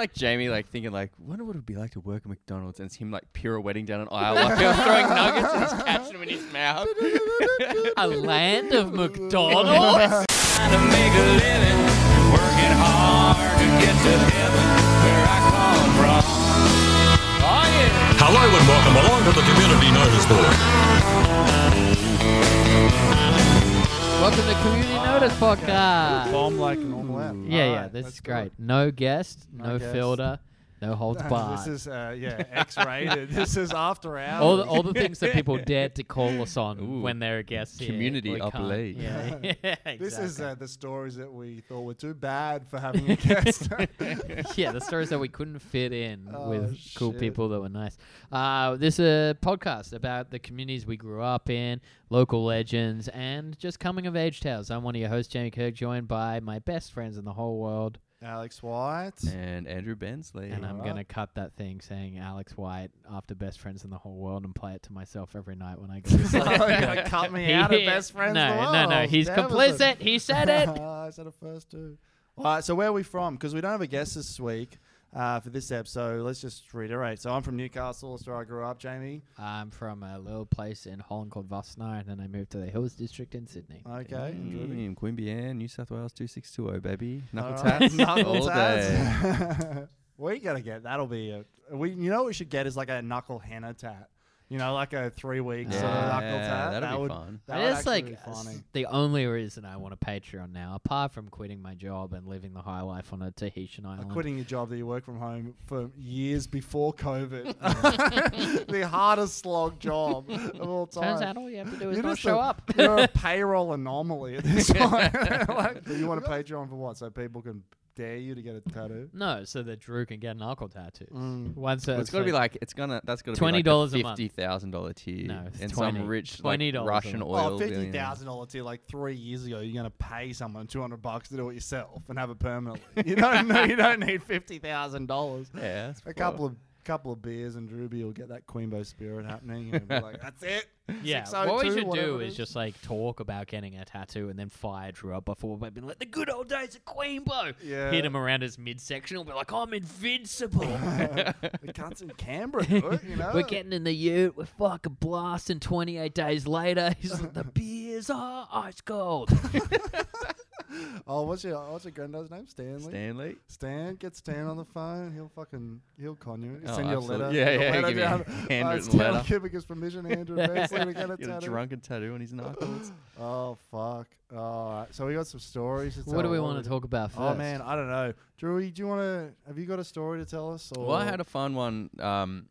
like Jamie like thinking like, wonder what it would be like to work at McDonald's, and it's him like pirouetting down an aisle like he was throwing nuggets and he's catching them in his mouth. a land of McDonald's. Trying to make a living, working hard to get to heaven where I come from. Oh yeah. Hello and welcome along to the Community Notice Board. Welcome to Community Notice Podcast. Bomb like normal app. Yeah, yeah, Alright, this that's is great. good. No guest, no, No guest. filter, no holds barred. This is uh, yeah, X-rated. this is after hours. all the, all the things that people dared to call us on Ooh. when they're guests here. Community we up can't. late. Yeah, yeah, This is uh, the stories that we thought were too bad for having a guest. yeah, the stories that we couldn't fit in Oh, with cool shit. people that were nice. Uh, this is a podcast about the communities we grew up in, local legends, and just coming of age tales. I'm one of your hosts, Jamie Kirk, joined by my best friends in the whole world. Alex White. and Andrew Bensley. And I'm Alright. going to cut that thing saying Alex White after best friends in the whole world and play it to myself every night when I go to sleep. Oh, you're gonna cut me out of best friends. No, in the no, no. He's Damn it. complicit. He said it. I said it first too. All right, so where are we from? Because we don't have a guest this week uh, for this episode. Let's just reiterate. So I'm from Newcastle. That's where I grew up. Jamie. I'm from a little place in Holland called Vossnar, and then I moved to the Hills District in Sydney. Okay. and Ruby. Mm, Queanbeyan, New South Wales 2620, baby. Knuckle All right, tats Knuckle all day. tats. we gotta get that'll be a we. You know what we should get is like a knuckle henna tat. You know, like a three week sort of knuckle Yeah, tat. that'd that be would, fun. That It would is actually like be funny. the only reason I want a Patreon now, apart from quitting my job and living the high life on a Tahitian Like island. quitting your job that you work from home for years before COVID. the hardest slog job of all time. Turns out all you have to do is You're not just show a- up. You're a payroll anomaly at this point. like, you want a Patreon for what? So people can dare you to get a tattoo? no, so that Drew can get knuckle tattoos. Mm. Once Well, it's got to be like it's gonna that's got to $20 be a like month. fifty thousand dollar tier No, it's and 20 some rich like $20 a Russian month. oil. Oh, fifty billionaire. thousand dollars tier like three years ago. You're gonna pay someone two hundred bucks to do it yourself and have it permanently. you don't know. You don't need fifty thousand dollars. Yeah, that's A couple of couple of beers and Drewby will get that Queenbo spirit happening. And be like, that's it. yeah. Oh what we should do is just like talk about getting a tattoo and then fire Drew up before we've been like the good old days of Queenbow. Yeah. Hit him around his midsection. He'll be like, I'm invincible. the cunts in Canberra you know. We're getting in the ute. We're fucking blasting. 28 days later, he's like, the beers are ice cold. oh, what's your what's your granddad's name? Stanley. Stanley. Stan, get Stan on the phone. He'll fucking he'll con you. He'll Oh, send you a absolutely. letter. Yeah, a yeah, letter give me a down. handwritten uh, letter. giving us permission, Andrew Bensley, to get a Get a drunken tattoo on his knuckles. Oh fuck! All right, so we got some stories. To what do we want to talk about first? Oh man, I don't know. Drewy, do you want to? Have you got a story to tell us? Or well, I had a fun one um,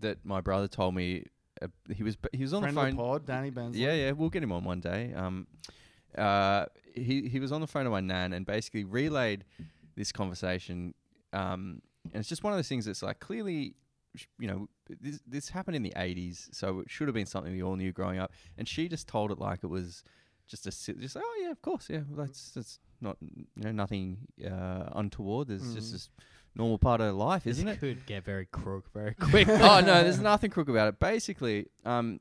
that my brother told me. Uh, he was he was on friend the phone. pod, Danny Bensley. Yeah, yeah, we'll get him on one day. Um, uh, he he was on the phone to my nan and basically relayed this conversation. Um, and it's just one of those things that's like clearly, you know, this this happened in the '80s, so it should have been something we all knew growing up. And she just told it like it was just a just like, oh yeah, of course, yeah, well, that's that's not you know nothing uh, untoward. There's just Mm. this normal part of life, isn't it? could get very crook very quick. oh no, there's nothing crook about it. Basically, um,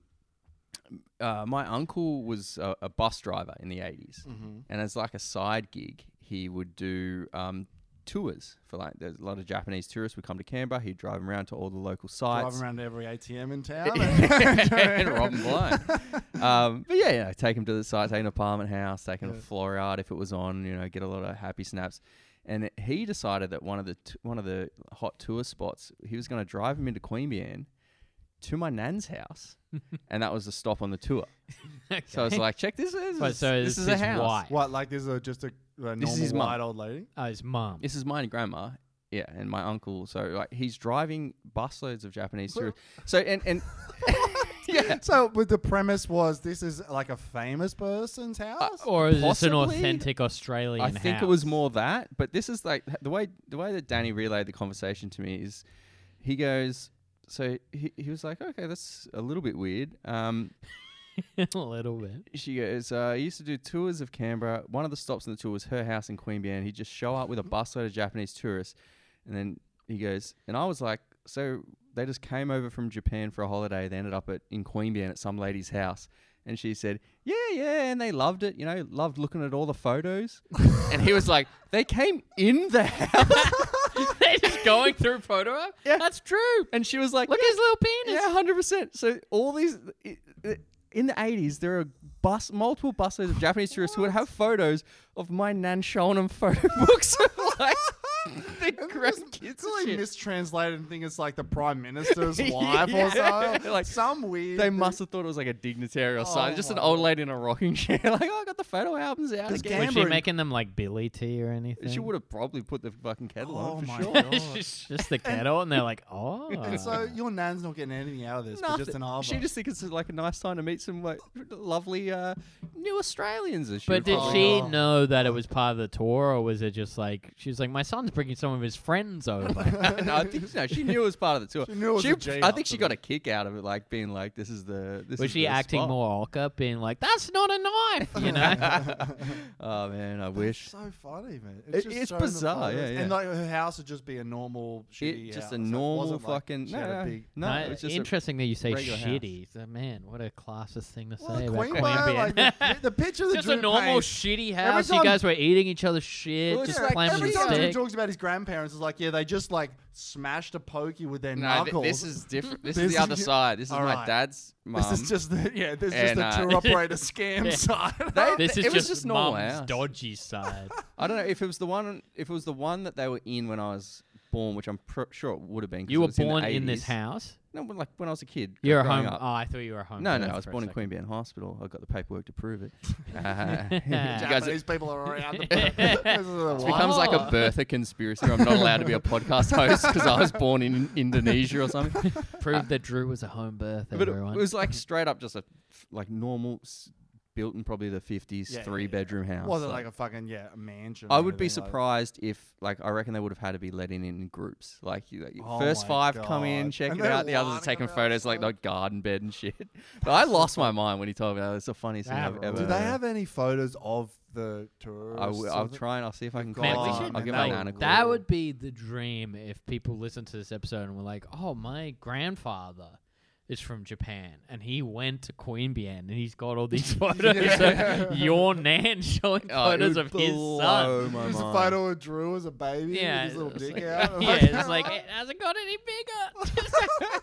uh, my uncle was a, a bus driver in the '80s, Mm-hmm. and as like a side gig, he would do um, tours for like there's a lot of Japanese tourists would come to Canberra. He'd drive them around to all the local sites. Drive around to every ATM in town. and rob 'em blind. Um, but yeah, yeah, take him to the site, take an apartment house, take him Yeah. to if it was on, you know, get a lot of happy snaps. And it- he decided that one of the t- one of the hot tour spots, he was going to drive him into Queanbeyan to my nan's house, and that was the stop on the tour. So I was like, check this, this, Wait, is, so this it's is a his house. wife. What? Like this is a, just a, a normal This is his mum. white old lady. Oh, his mum. This is my grandma. Yeah, and my uncle. So like he's driving busloads of Japanese tourists. So and and yeah, So, but the premise was this is like a famous person's Uh, house. Or is this an Possibly. authentic Australian I think it was house? more that, but this is like the way the way that Danny relayed the conversation to me is he goes so he, he was like okay that's a little bit weird um a little bit. she goes uh, I used to do tours of Canberra one of the stops on the tour was her house in Queanbeyan he'd just show up with a busload of Japanese tourists and then he goes and I was like so they just came over from Japan for a holiday they ended up at in Queanbeyan at some lady's house and she said, "Yeah, yeah," and they loved it. You know, loved looking at all the photos. and he was like, "They came in the house." they going through photo op. Yeah. That's true. And she was like, Look at his little penis. Yeah, hundred percent. So all these in the eighties, there are bus multiple busloads of Japanese tourists who would have photos of my nan showing them photo books like the grandkids. It's and like shit. mistranslated and think it's like the prime minister's Yeah, wife or something. like, some weird. They thing. must have thought it was like a dignitary or something. Oh Just an old lady in a rocking chair. Like, oh, I got the photo albums out Does again. Was she making them like Billy tea or anything? She would have probably put the fucking kettle Oh on for my sure. God. just, just the kettle, and they're like, oh. And so your nan's not getting anything out of this, but just an arbor. She just thinks it's like a nice time to meet some like lovely uh, new Australians. As she But did she. Oh. know that it was part of the tour, or was it just like she was like, "My son's bringing some of his friends over"? no, I think no. She knew it was part of the tour. She knew it was a G I up think she got a kick out of it, like being like, "This is the." This was is she the acting spot. more Olka, being like, "That's not a knife," you know? oh man, I That's wish. so funny, man. It- just it's showing the bizarre, yeah, yeah. And like her house would just be a normal shitty It, just house. a It normal wasn't like fucking she no, had a no, big- no, No, it was just a- interesting that you say regular house. shitty. So, man, what a classist thing to Well, say the about Queen Queanbeyan. Bear, like the, the picture that just a Drew normal paints- shitty house. You time- guys were eating each other's shit, Well, just yeah, slamming Every the time Drew stick. talks about his grandparents, it's like, yeah, they just like smashed a pokey with their No, th- knuckles. this is different. This, This is the other y- side. This is my Alright. dad's mum. This is just the yeah. This is just And, the uh, tour operator scam Yeah. side. They- This is it was just, just normal mum's house. dodgy side. I don't know if it was the one. If it was the one that they were in when I was born, which I'm pr- sure it would have been. 'cause you it were was in the born in this 80s. house. No, when, like when I was a kid. You're a home. Up. Oh, I thought you were a home. no, no, I was born in second. Queanbeyan Hospital. I've got the paperwork to prove it. Uh, you Japanese people are around. It this is a it becomes like a birther conspiracy. I'm not allowed to be a podcast host because I was born in Indonesia or something. Prove that Drew was a home birth. But everyone. it was like straight up just a f- like normal, s- built in probably the 50s, Yeah, yeah, three yeah. bedroom house. wasn't like a fucking yeah a mansion. I would be anything like surprised if, like, I reckon they would have had to be let in in groups. Like, you, like Oh first my five come in, God. check And it they're out. The others are lining taking up photos like the outside. garden bed and shit. But I lost my mind when he told me that. It's the funniest thing I've rules. ever. Do they have any photos of the tourists? I w- or I'll the- try and I'll see if I can. Man, call we them. should- I'll give that my would- nan a call. That would be the dream if people listen to this episode and were like, "Oh, my grandfather is from Japan and he went to Queanbeyan and he's got all these photos Yeah. of your nan showing Oh, photos of his blow son." my There's a photo of Drew as a baby Yeah, with his little it's dick like- out. yeah, it's like it hasn't got any bigger.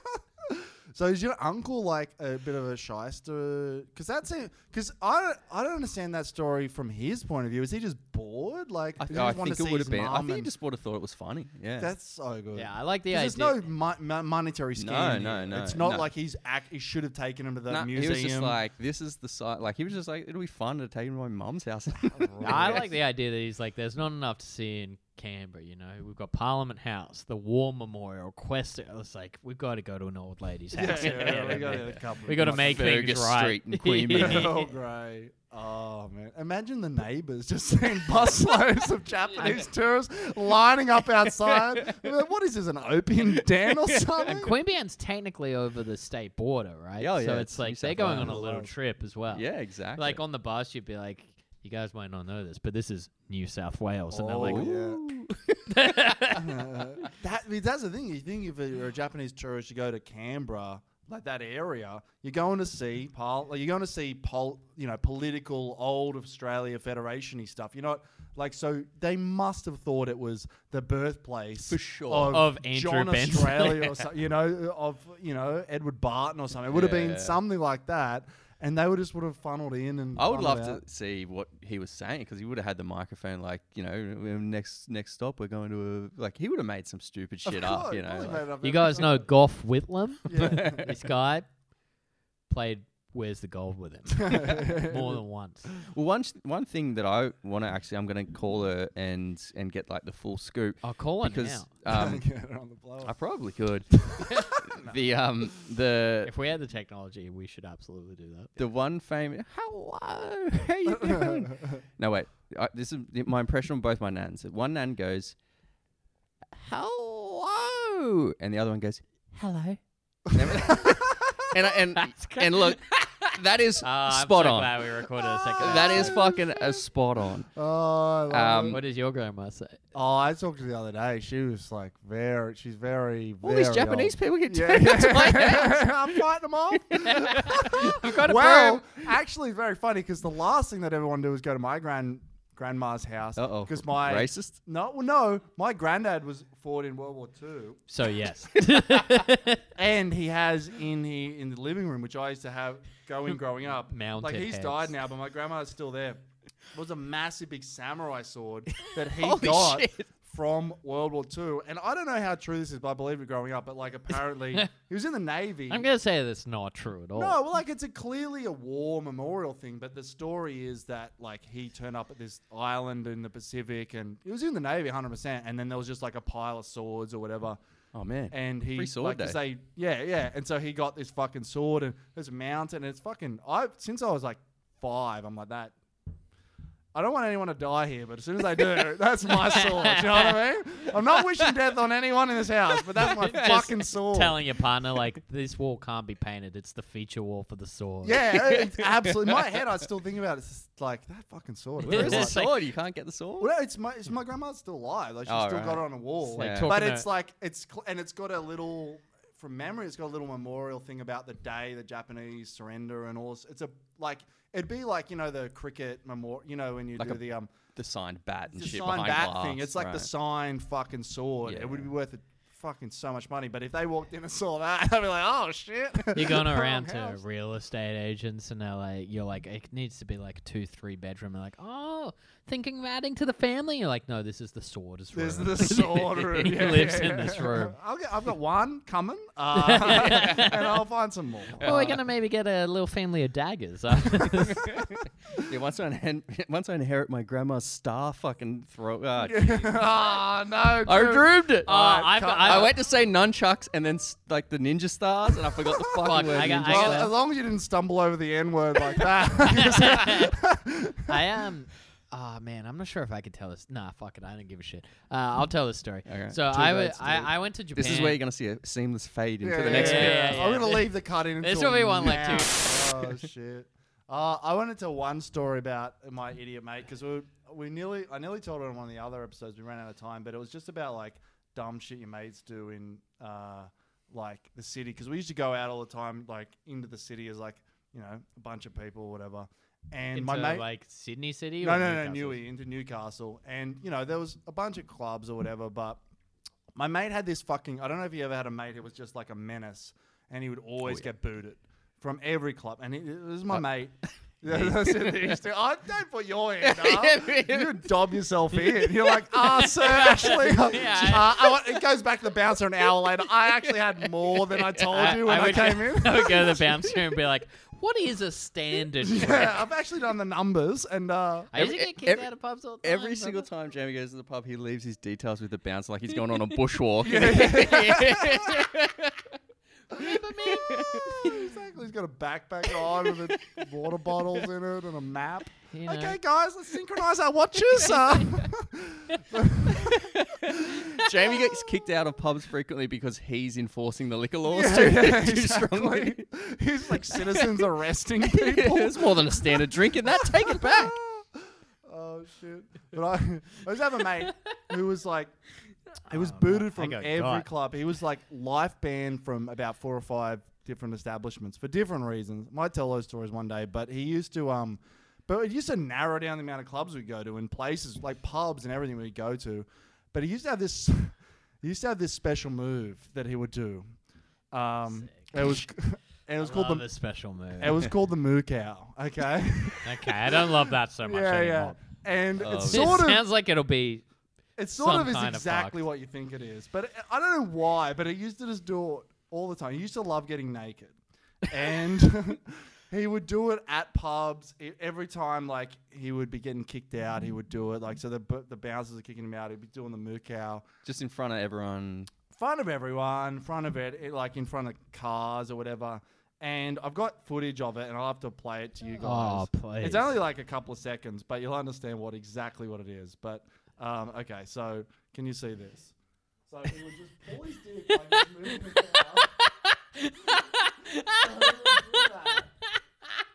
So is your uncle like a bit of a shyster? Because that's it. Because I don't, I don't understand that story from his point of view. Is he just bored? Like, I, does he I just want think to it see would his have been. I think he just would have thought it was funny. Yeah. That's so good. yeah, I like the idea. there's no mo- mo- monetary scheme. No, no, no, It's not no. like he's act. He should have taken him to the Nah, he museum. was just like, this is the site. Like, he was just like, it'll be fun to take him to my mum's house. I like the idea that he's like, there's not enough to see in Canberra. You know, we've got Parliament House, the War Memorial, Quest. It's like we've got to go to an old lady's yeah, house. yeah, yeah, we got a couple. We got to make Fergus things right. Street in Queanbeyan. oh, great. Oh, man. Imagine the neighbours just seeing busloads of Japanese tourists lining up outside. What is this, an opium den or something? And Queanbeyan's technically over the state border, right? Oh, so yeah, it's it's like New they're South going on a little trip as well. yeah, exactly. Like on the bus, you'd be like, you guys might not know this, but this is New South Wales. And they're Oh, like, yeah. that, I mean, that's the thing. You think if you're a Japanese tourist, you go to Canberra, like that area, you're going to see pol- like you're going to see pol- you know political old Australia Federation-y stuff. You know, like so they must have thought it was the birthplace For sure. of, Of Andrew John Bensley. Australia or something. You know, of you know Edward Barton or something. It would have Yeah. been something like that, and they would just would have funneled in and. I would love out. to see what he was saying because he would have had the microphone. Like, you know, next next stop, we're going to a like. He would have made some stupid Of shit up. You know, like- up you guys know Gough Whitlam? Yeah. this guy played Where's the Gold with him more than once. Well, one sh- one thing that I want to actually, I'm going to call her and and get like the full scoop I'll call her because now. um, Get her on the blower. I probably could. the um the If we had the technology, we should absolutely do that. the one famous hello, how you doing? no wait, I, this is my impression on both my nans. One nan goes hello, and the other one goes hello. and I- and and look, that is Ah, I'm spot so on. glad we recorded a second. That is fucking a spot on. Oh, I love Um, it. What does your grandma say? oh, I talked to her the other day. She was like very. She's very. All these very Japanese old. people get Yeah, turned up to my house. yeah. I'm fighting them off. I've got a well, actually, very funny because the last thing that everyone do is go to my grand grandma's house. Uh-oh. Because my Racist? no, well, no, my granddad was fought in World War Two, So yes. and he has in he in the living room, which I used to have going growing up. Mounted like he's heads. died now, but my grandma's still there. It was a massive big samurai sword that he Holy got shit. From World War Two, and I don't know how true this is, but I believe it growing up. But like apparently he was in the navy. I'm gonna say that's not true at all. No, well, like it's a clearly a war memorial thing, but the story is that like he turned up at this island in the Pacific, and he was in the Navy 100, percent and then there was just like a pile of swords or whatever, Oh man. and he Free sword like 'cause day. they yeah yeah, and so he got this fucking sword and there's a mountain, and it's fucking I since I was like five, I'm like that. I don't want anyone to die here, but as soon as they do, that's my sword. You know what I mean? I'm not wishing death on anyone in this house, but that's my Just fucking sword. Telling your partner like this wall can't be painted. It's the feature wall for the sword. Yeah, it's absolutely. In my head, I still think about it. It's just like that fucking sword. Where Where's the? It's like- sword? You can't get the sword. Well, it's my it's my grandma's still alive. Like she's Oh, still right. got it on a wall. like Yeah. but it's like it's cl- and it's got a little from memory. It's got a little memorial thing about the day the Japanese surrender and all. this- It's a like it'd be like you know the cricket memorial. You know when you Like do a the um The signed bat and the shit signed behind bat glass. thing. It's like the right. signed fucking sword. It would be worth it. Fucking so much money, but if they walked in and saw that, I'd be like, "Oh shit!" You're going around to house. real estate agents and they're like, you're like, it needs to be like two, three bedroom. They're like, oh, thinking of adding to the family. You're like, no, this is the sword's There's room. This is the sword room. he yeah, lives yeah, in this room. I'll get, I've got one coming, uh, and I'll find some more. Oh, we're gonna maybe get a little family of daggers. Yeah, once I inherit, once I inherit my grandma's star fucking throw. Uh, Ah, no. I Drew. dreamed it. Oh, Alright, I've cut- got- I I've- went to say nunchucks and then s- like the ninja stars, and I forgot the fucking Fuck, word. I got- ninja I Well, got- stars. as long as you didn't stumble over the N word like that. I am. Oh man, I'm not sure if I could tell this. Nah, fuck it. I don't give a shit. Uh, I'll tell this story. Okay. So Two I, w- votes, dude. I I went to Japan. This is where you're gonna see a seamless fade into Yeah, the next yeah, bit. yeah, yeah. I'm gonna leave the cut in. There's until only one left, now. Oh shit. Uh, I went into one story about my idiot mate because we, we nearly I nearly told it on one of the other episodes. We ran out of time, but it was just about like dumb shit your mates do in uh, like the city because we used to go out all the time like into the city as like you know a bunch of people or whatever. And into my mate, like Sydney City. no, or no, no? Newey into Newcastle, and you know there was a bunch of clubs or whatever. But my mate had this fucking. I don't know if you ever had a mate who was just like a menace, and he would always yeah. get booted from every club. And he, this is my Uh, mate. Yeah, that's it. He used to- oh, don't put your hand up. you dob yourself in. You're like, ah, sir, actually, Yeah, uh, I it goes back to the bouncer an hour later. I actually had more than I told you when I, would came go, in. I would go to the bouncer and be like, "What is a standard?" drink?" yeah, I've actually done the numbers, and uh, I used to get kicked every- out of pubs all the time. Every single time Jamie goes to the pub, he leaves his details with the bouncer like he's going on a bushwalk. Exactly. He's got a backpack on with water bottles in it and a map. You know. Okay, guys, let's synchronize our watches. Uh, Jamie gets kicked out of pubs frequently because he's enforcing the liquor laws yeah, too, yeah, too exactly. strongly. He's like citizens arresting people. It's more than a standard drink in that. Take it back. oh shit! But I, I to have a mate who was like, he was Oh, booted I from every got. club. He was like life banned from about four or five different establishments for different reasons. Might tell those stories one day, but he used to um, but it used to narrow down the amount of clubs we go to and places like pubs and everything we go to. But he used to have this, he used to have this special move that he would do. Um, it was, and it was I called love the. a special move. It was called the moo cow. Okay. okay, I don't love that so much yeah, yeah. anymore. And Oh, it's man. It sort of sounds like it'll be. It sort some of is kind of exactly fucked. what you think it is. But it, I don't know why, but he used to just do it all the time. He used to love getting naked. And he would do it at pubs E- every time like he would be getting kicked out, he would do it. Like so the bu- the bouncers are kicking him out, he'd be doing the moo cow. Just in front of everyone. front of everyone, front of it, it, like in front of cars or whatever. And I've got footage of it, and I'll have to play it to you oh, guys. Oh, please. It's only like a couple of seconds, but you'll understand what exactly what it is. But um, okay, so can you see this? So he would just pull his dick like just moving the cow. So he would do that,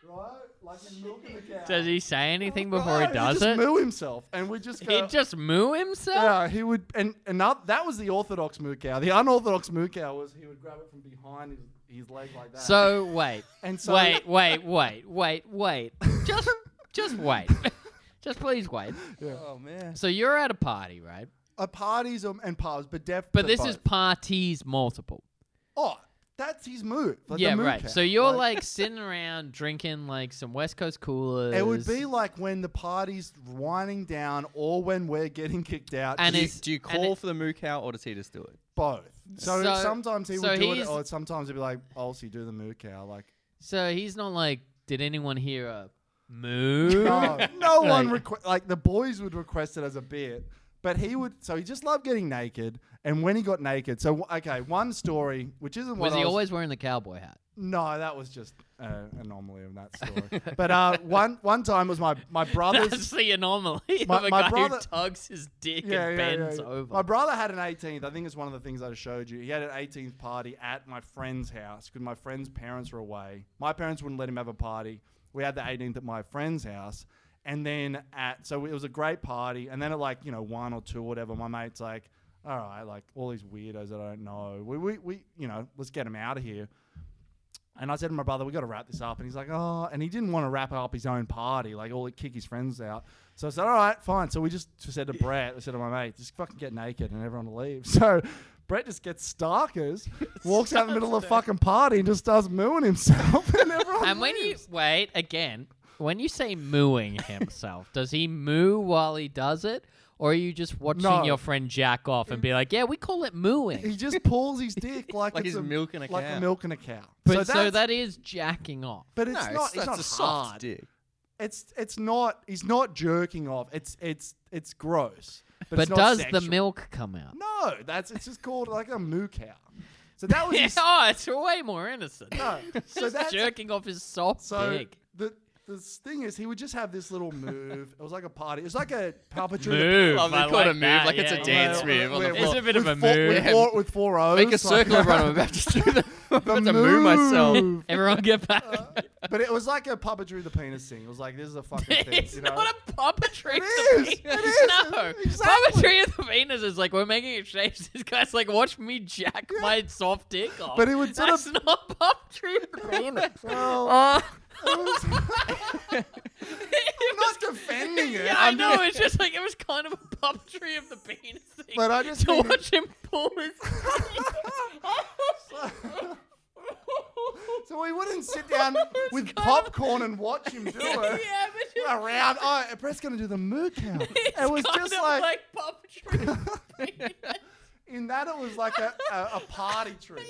right? Like he's milking the cow. Does he say anything before No, he does he just it? moo himself, and we just go. He'd just moo himself. Yeah, he would, and and that, that was the orthodox moo cow. The unorthodox moo cow was he would grab it from behind his, his leg like that. So wait, and so wait, wait, wait, wait, wait. Just, just wait. Just please wait. Oh man. So you're at a party, right? A parties um, and pubs, but def. But this is parties multiple. oh, that's his move. Like the yeah, right. count. So you're like, sitting around drinking like some West Coast coolers. It would be like when the party's winding down, or when we're getting kicked out. And Do you, do you call for the moo cow or does he just do it? both. So, So- sometimes he so would do it, or sometimes he'd be like, "Oh, so you do the moo cow?" Like, So he's not like, did anyone hear a moo? no, no one Like- requ- like the boys would request it as a bit, but he would. So he just loved getting naked, and when he got naked, so okay, one story which isn't what Was I he always wearing the cowboy hat? No, that was just an anomaly of that story. but uh, one one time was my my brother's. That's the anomaly My- of a my guy brother- who tugs his dick Yeah, and yeah, yeah, bends yeah. over. My brother had an 18th. I think it's one of the things I showed you. He had an 18th party at my friend's house because my friend's parents were away. My parents wouldn't let him have a party. We had the 18th at my friend's house. And then at, so it was a great party. And then at like, you know, one or two or whatever, my mate's like, all right, like all these weirdos that I don't know, we, we, we you know, let's get them out of here. And I said to my brother, we got to wrap this up. And he's like, oh, and he didn't want to wrap up his own party, like all kick his friends out. So I said, all right, fine. So we just said to Brett, I said to my mate, just fucking get naked and everyone will leave. So Brett just gets starkers, walks out in the middle of the fucking party and just starts mooing himself. And everyone and when you leaves. wait again, when you say mooing himself, does he moo while he does it, or are you just watching No. your friend jack off and be like, "Yeah, we call it mooing"? He just pulls his dick like, Like it's he's a, milking a like cow. milking a cow. But so, that's- that is jacking off. but it's no, not. it's, It's, that's not a soft hard. dick. It's it's not. He's not jerking off. It's it's it's gross. But, But does the milk come out? No, that's it's just called like a moo cow. So that was Yeah, his, oh, it's way more innocent. no. So that's jerking off his soft so dick. the the thing is he would just have this little move. It was like a party. It was like a puppetry. Move. Love I they call it like a move, that, like it's a yeah, dance yeah. move on the With- It's a bit of a with four, with, four, with four O's. Make a like- circle around. I'm about to do the. I'm about to move myself. Everyone get back. Uh, but it was like a puppetry of the penis thing. It was like this is a fucking thing. it's you know? not a puppetry. It of the is, penis. it is, No, exactly. puppetry of the penis is like we're making shapes. This guy's like, watch me jack my soft dick off. But it would sort That's of- not puppetry of the penis. Well, Oh. I'm not defending it. Yeah, I know. It's just like it was kind of a puppetry of the penis thing. But I just to think watch him pull his. so we wouldn't sit down with popcorn and watch him do it. yeah, but just, Around, oh, Brett's gonna do the moo count. It was kind just of like, puppetry. of the penis. in that it was like a, a, a party trick.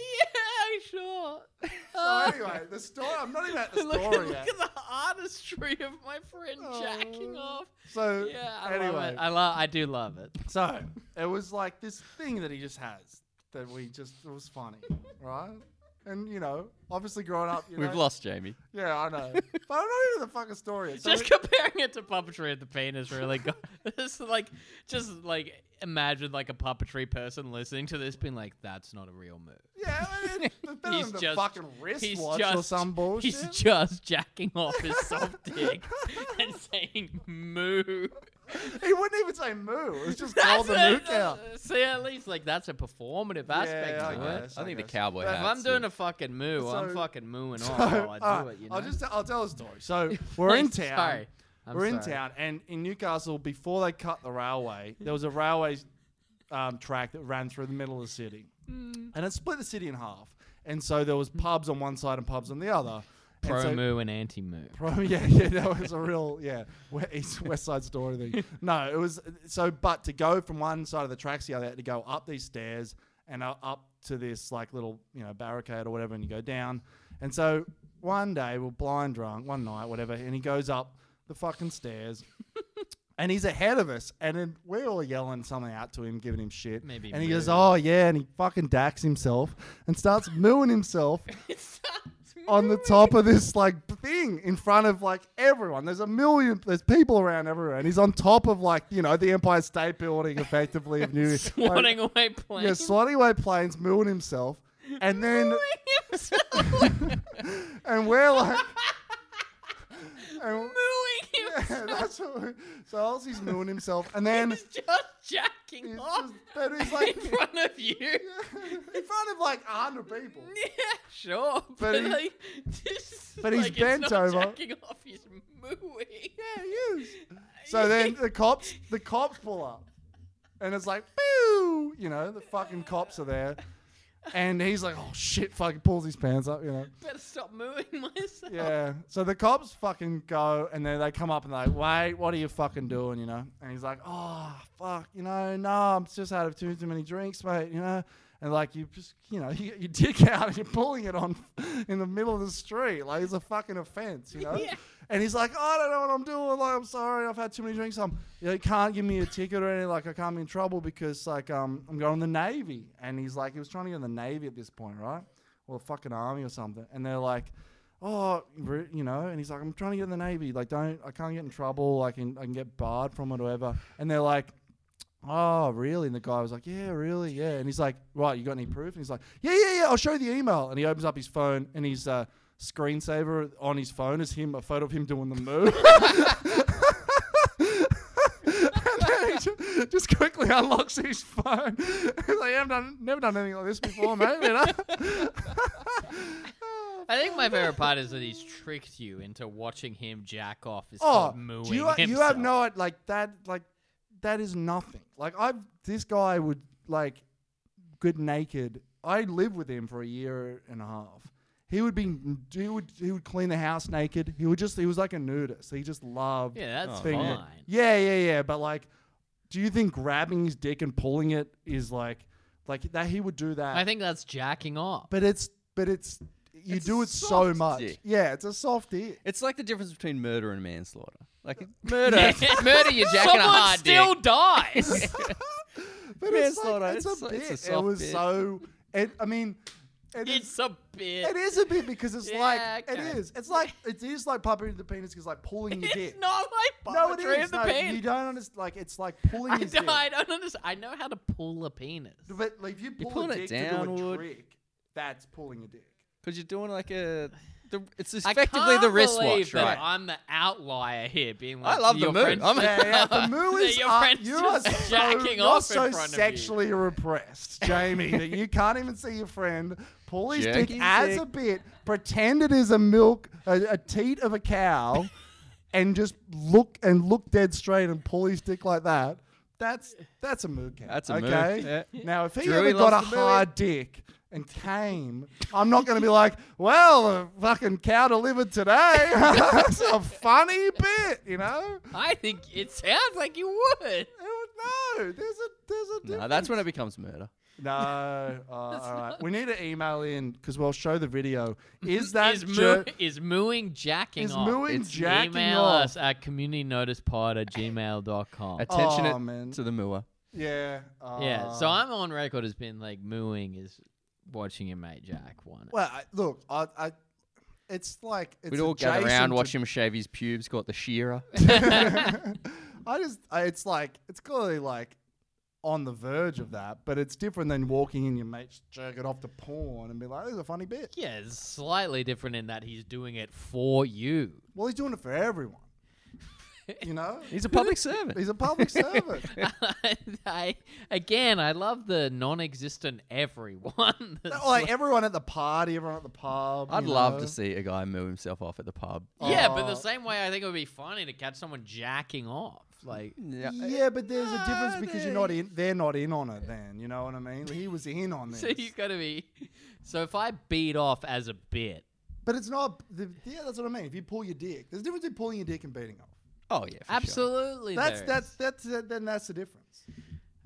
Sure. So uh, anyway, the story. I'm not even at the look, story look yet. at the artistry of my friend oh. jacking Oh. off. So Yeah, I anyway, love it. I love. I do love it. so it was like this thing that he just has that we just it was funny, right? And you know, obviously growing up, you We've know, lost Jamie. Yeah, I know, but I'm not even the fucking story. yet. So just we- comparing it to puppetry of the penis really go It's like just like imagine like a puppetry person listening to this being like that's not a real move yeah, I mean, it's better He's than just- fucking wristwatch just or some bullshit. he's just jacking off his soft dick and saying moo he wouldn't even say moo. It's just called the moo cow. Uh, see at least like that's a performative aspect I to it guess, I think the cowboy But if I'm doing a fucking moo I'm fucking mooing So, off while I do alright, it you know I'll just I'll tell a story. So we're in town. sorry I'm we're in sorry. town, and in Newcastle, before they cut the railway, there was a railway um, track that ran through the middle of the city, Hmm. and it split the city in half. And so there was pubs on one side and pubs on the other. And pro so- moo and anti moo Pro, yeah, yeah, that was a real, yeah, we- East West Side Story thing. No, it was so. But to go from one side of the tracks to the other, you had to go up these stairs and uh, up to this like little, you know, barricade or whatever, and you go down. And so one day we're blind drunk, one night, whatever, and he goes up the fucking stairs. And he's ahead of us, and then we're all yelling something out to him, giving him shit. Maybe and he goes, moo. "Oh yeah," and he fucking dacks himself and starts mooing himself on the top of this like thing in front of like everyone. There's a million. There's people around everywhere, and he's on top of like you know the Empire State Building, effectively of New. swatting like, away planes yeah, swatting away planes, mooing himself, and then and we're like. and, yeah, that's what we, so Ozzy's mooing himself, and then He's just jacking he's off just, then he's like in front of you. in front of like a hundred people. Yeah, sure. But But, he- like, just but he's like, bent not over. Jacking off, he's mooing. Yeah, he is. So then the cops, the cops pull up, and it's like, boo, you know, the fucking cops are there, and he's like, oh shit, fucking pulls his pants up, you know. Better stop moving myself. Yeah. So the cops fucking go, and then they come up and they're like, wait, what are you fucking doing, you know? And he's like, oh fuck, you know, no, I'm just out of too too many drinks, mate, you know. And like you just, you know, you get your dick out and you're pulling it on in the middle of the street, like it's a fucking offense, you know. Yeah. And he's like, I don't know what I'm doing. Like, I'm sorry, I've had too many drinks. I'm, you, know, you can't give me a ticket or anything. Like, I can't be in trouble because, like, um, I'm going to the Navy. And he's like, he was trying to get in the Navy at this point, right? Or the fucking army or something. And they're like, oh, you know. And he's like, I'm trying to get in the Navy. Like, don't, I can't get in trouble. I can, I can get barred from it or whatever. And they're like, oh, really? And the guy was like, yeah, really, yeah. And he's like, right, you got any proof? And he's like, yeah, yeah, yeah. I'll show you the email. And he opens up his phone and his uh, screensaver on his phone is him, a photo of him doing the move. and then he ju- just quickly unlocks his phone. He's like, I've done, never done anything like this before, mate. You know? I think my favorite part is that he's tricked you into watching him jack off. Is Oh, do you, you have no like that like that is nothing. Like I've this guy would like good naked. I lived with him for a year and a half. He would be he would he would clean the house naked. He would just he was like a nudist. He just loved Yeah, that's being fine. Yeah, yeah, yeah. But like, do you think grabbing his dick and pulling it is like like that he would do that? I think that's jacking off. but it's but it's you It's do it so much. dick. Yeah, it's a soft dick. It's like the difference between murder and manslaughter. Like murder, murder, you're jacking Someone a hard still dick. dies. But it's Manslaughter, like, it's, it's a so- bit. it's a it was bit. so. It, I mean, it is. it's a bit. It is a bit because it's Yeah, like okay. it is. It's like it is like puppetry of the penis is like pulling your dick. It's not like no, it of the no, penis. you don't understand. Like it's like pulling I his don't, dick. I don't understand. I know how to pull a penis. But like, if you pull pulling a it dick to do a downward. trick, that's pulling a dick. Because you're doing like a. The, it's I effectively the can't wristwatch, that right? I'm the outlier here, being like, I love the your move. friend's- I'm- Yeah, yeah. The moo is your friend's you are just so, jacking you're off so in front of you. sexually repressed, Jamie, that you can't even see your friend pull his dick his as dick. a bit, pretend it is a milk, a, a teat of a cow, and just look and look dead straight and pull his dick like that. That's that's a mood cat. That's a move, okay. yeah. Now, if he Drewy ever got a loves the mooey. hard dick and came, I'm not going to be like, well, a fucking cow delivered today. That's a funny bit, you know. I think it sounds like you would. No, there's a there's a difference. No, that's when it becomes murder. No, uh, all right. We need to email in because we'll show the video. Is that Is, moo- jer- is mooing jacking is off? mooing It's jacking Email off? us at communitynoticepod at gmail.com. Attention Oh, it man. to the mooer. Yeah. Uh, yeah, so I'm on record as being like mooing is watching your mate Jack one. Well, I, look, I, I, it's like it's We'd all gather adjacent around, to- watch him shave his pubes, call it the shearer. I just, I, it's like it's clearly like on the verge of that, but it's different than walking in your mate's jerking off to porn and be like, "This is a funny bit." Yeah, it's slightly different in that he's doing it for you. Well, he's doing it for everyone. You know, He's a public servant. he's a public servant. I again, I love the non-existent everyone. that's like everyone at the party, everyone at the pub. I'd love know? to see a guy move himself off at the pub. yeah, but the same way I think it would be funny to catch someone jacking off. Like, Yeah, Yeah, but there's a difference Ah, because you're not in. They're not in on it. Then you know what I mean. He was in on this, so you got to be. So if I beat off as a bit, but it's not. The, yeah, that's what I mean. If you pull your dick, there's a difference between pulling your dick and beating off. Oh yeah, for sure. absolutely. That's there that's that's uh, then that's the difference.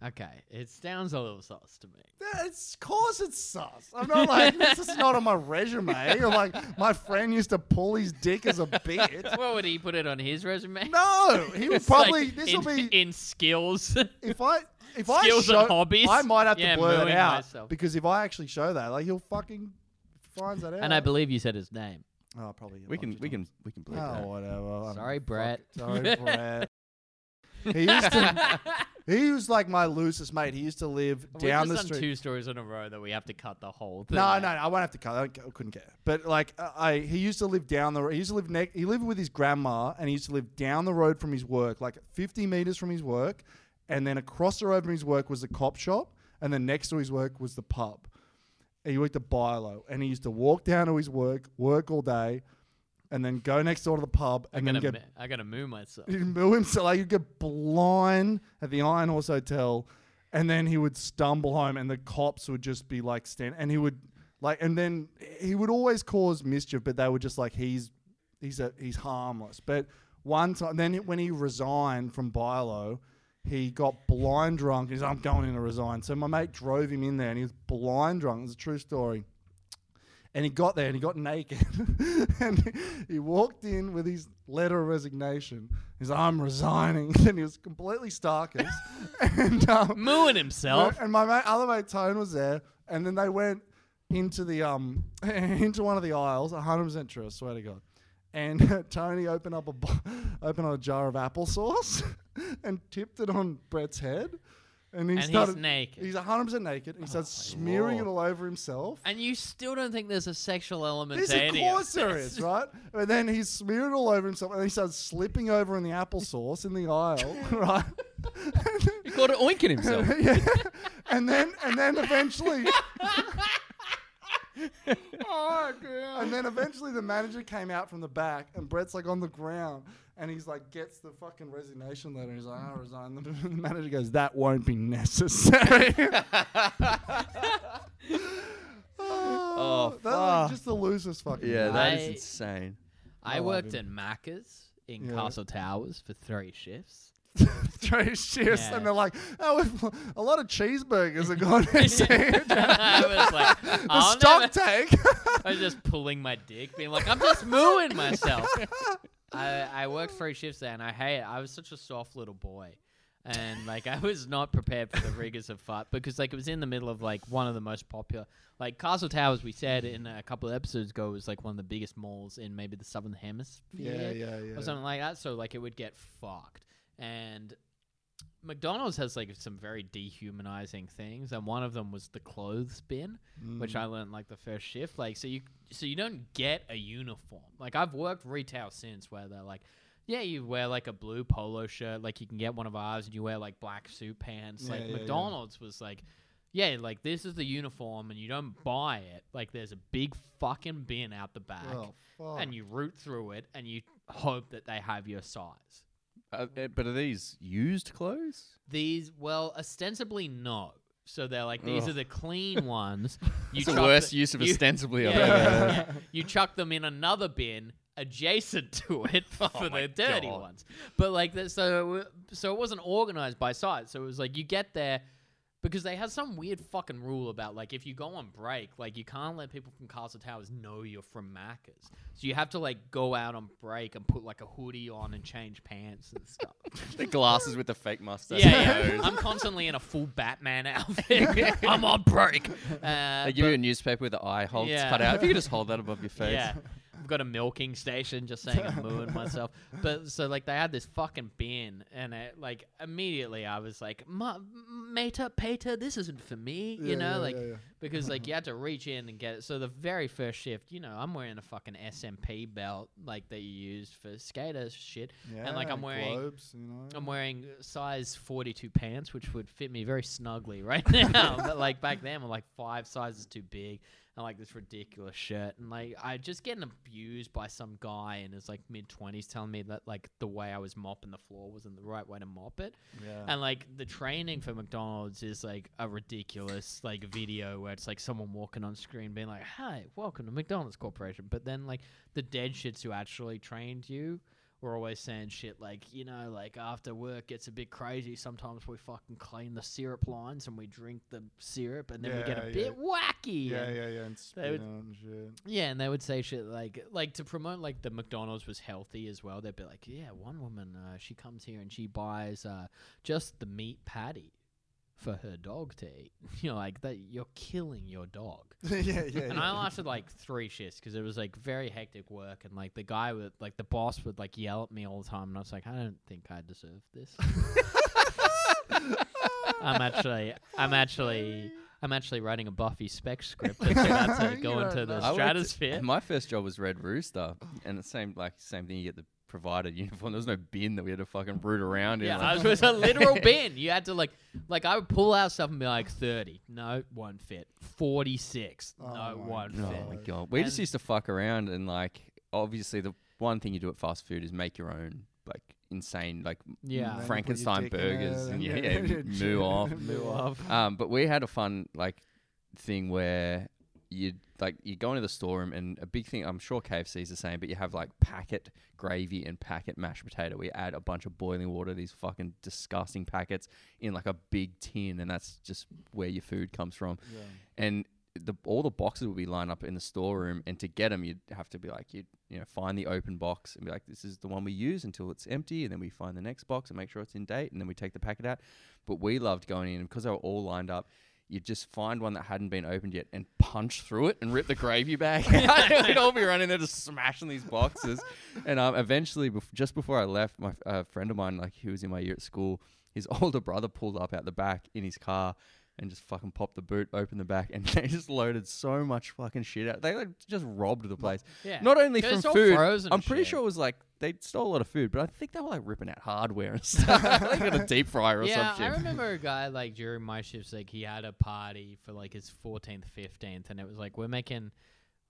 Okay. It sounds a little sus to me. Yeah, It's, of course it's sus. I'm not like this is not on my resume. Or like my friend used to pull his dick as a bit. What would he put it on his resume? No, he would It's probably. like this will in, be in skills. if I if Skills I and show, hobbies? I might have Yeah, to blur it mooing out myself. because if I actually show that, like he'll fucking finds that out. and I believe you said his name. oh, probably We can we can we can believe Oh, that. whatever. I'm Sorry, fuck- Brett. Sorry, Brett. He used to. He was like my loosest mate. He used to live We've down just the done street. two stories in a row that we have to cut the whole thing. No, out. no, no, I won't have to cut. I don't- I couldn't care. But like, uh, I he used to live down the. He used to live next. He lived with his grandma, and he used to live down the road from his work, like 50 meters from his work, and then across the road from his work was the cop shop, and then next to his work was the pub. And he worked at Bilo, and he used to walk down to his work, work all day, and then go next door to the pub I and then gotta, get I gotta moo myself. he'd moo himself like he'd get blind at the Iron Horse Hotel, and then he would stumble home, and the cops would just be like stand, and he would like, and then he would always cause mischief, but they were just like he's he's a he's harmless. But one time, then when he resigned from Bilo, he got blind drunk. He's I'm going in to resign. So my mate drove him in there, and he was blind drunk. It's a true story. And he got there and he got naked. and he walked in with his letter of resignation. He's like, I'm resigning. And he was completely starkers. and, um, Mooing himself. and my mate, other mate Tone was there. And then they went into the um into one of the aisles, 100% true, I swear to God. And Tony opened up a bo- opened up a jar of applesauce and tipped it on Brett's head. And he And he's naked. He's 100% naked. He starts oh, smearing it all over himself. And you still don't think there's a sexual element This to of any course of there this. right? And then he's smeared all over himself, and he starts slipping over in the applesauce in the aisle, right? He called it oinking himself. yeah. And then and then eventually Oh god. And then eventually the manager came out from the back and Brett's like on the ground and he's like gets the fucking resignation letter and he's like, I resign. The, the manager goes, That won't be necessary. Oh, oh that's like fuck. just the loser's fucking yeah, mate. that is I- insane. I oh, I worked him. in Macca's in Yeah. Castle Towers for three shifts. three shifts, Yeah. and they're like, "Oh, a lot of cheeseburgers are gone." I was like, the I'll stock never- take. I was just pulling my dick, being like, I'm just mooing myself. I, I worked three shifts there, and I hate it. I was such a soft little boy. And like I was not prepared for the rigors of fart because like it was in the middle of like one of the most popular like Castle Towers we said in a couple of episodes ago was like one of the biggest malls in maybe the southern hemisphere yeah, yeah, yeah. or something like that. So like it would get fucked. And McDonald's has like some very dehumanizing things, and one of them was the clothes bin, which Mm. I learned like the first shift. Like so you so you don't get a uniform. Like I've worked retail since where they're like. Yeah, you wear like a blue polo shirt, like you can get one of ours, and you wear like black suit pants. Yeah, like yeah, yeah. McDonald's was like, yeah, like this is the uniform, and you don't buy it. Like there's a big fucking bin out the back, Oh, and you root through it, and you hope that they have your size. Uh, uh, but are these used clothes? These, well, ostensibly no. So they're like these Ugh. are the clean ones. You It's the chuck worst the- use of you- ostensibly. Yeah, I've ever yeah, heard. yeah. You chuck them in another bin adjacent to it for Oh the dirty God. ones. But like that, so so it wasn't organized by size. So it was like you get there. Because they had some weird fucking rule about like if you go on break, like you can't let people from Castle Towers know you're from Macca's. So you have to like go out on break and put like a hoodie on and change pants and stuff. the glasses with the fake mustache. Yeah, yeah. I'm constantly in a full Batman outfit. I'm on break. Uh, They give you a newspaper with the eye holes Yeah. cut out. If you could just hold that above your face. yeah. Got a milking station just saying I'm mooing myself. But so like they had this fucking bin and it, like immediately I was like, Ma- Mater, Pater, this isn't for me, you Yeah, know, yeah, like yeah, because like you had to reach in and get it. So the very first shift, you know, I'm wearing a fucking SMP belt like that you use for skater shit. and like I'm wearing globes, you know. I'm wearing size 42 pants, which would fit me very snugly right now. but like back then, I'm like five sizes too big. And like this ridiculous shirt, and like I just getting abused by some guy in his like mid twenties, telling me that like the way I was mopping the floor wasn't the right way to mop it. yeah. And like the training for McDonald's is like a ridiculous like video where it's like someone walking on screen being like, "Hi, welcome to McDonald's Corporation," but then like the dead shits who actually trained you were always saying shit like, you know, like after work gets a bit crazy. Sometimes we fucking clean the syrup lines and we drink the syrup, and then we get a Yeah, bit wacky. yeah, yeah, yeah, and They spin would- on shit. yeah, and they would say shit like like to promote like the McDonald's was healthy as well. They'd be like, yeah, one woman uh, she comes here and she buys uh, just the meat patty for her dog to eat. You're like that. You're killing your dog. yeah, yeah. And yeah. I lasted like three shifts because it was like very hectic work, and like the guy would like the boss would like yell at me all the time, and I was like, I don't think I deserve this. I'm actually, I'm actually, I'm actually writing a Buffy spec script that's about to go don't into the know. I worked- stratosphere. My first job was Red Rooster, and the same like same thing. You get the provided uniform. There was no bin that we had to fucking root around in. Yeah, like- it was a literal bin. You had to like, like I would pull out stuff and be like, thirty, no, won't fit. Forty-six, Oh no, one won't Oh fit. my god, we just used to fuck around and like obviously the one thing you do at fast food is make your own like insane like Yeah. And then you put your Frankenstein burgers and yeah, and yeah, your moo off. Moo off. Um, but we had a fun like thing where you like you go into the storeroom and a big thing. I'm sure KFC is the same, but you have like packet gravy and packet mashed potato. We add a bunch of boiling water, these fucking disgusting packets in like a big tin, and that's just where your food comes from. And the all the boxes would be lined up in the storeroom, and to get them, you'd have to be like you you know find the open box and be like, this is the one we use until it's empty, and then we find the next box and make sure it's in date, and then we take the packet out. But we loved going in because they were all lined up. You'd just find one that hadn't been opened yet and punch through it and rip the gravy bag out. We'd all be running there just smashing these boxes. And um, eventually, bef- just before I left, my uh, friend of mine, like he was in my year at school, his older brother pulled up out the back in his car and just fucking popped the boot, opened the back, and they just loaded so much fucking shit out. They like just robbed the place. Yeah. Not only from it's all food, frozen I'm pretty shit. sure it was like they stole a lot of food, but I think they were like ripping out hardware and stuff. they got a deep fryer or yeah, I remember a guy like during my shifts, like he had a party for like his 14th, 15th, and it was like we're making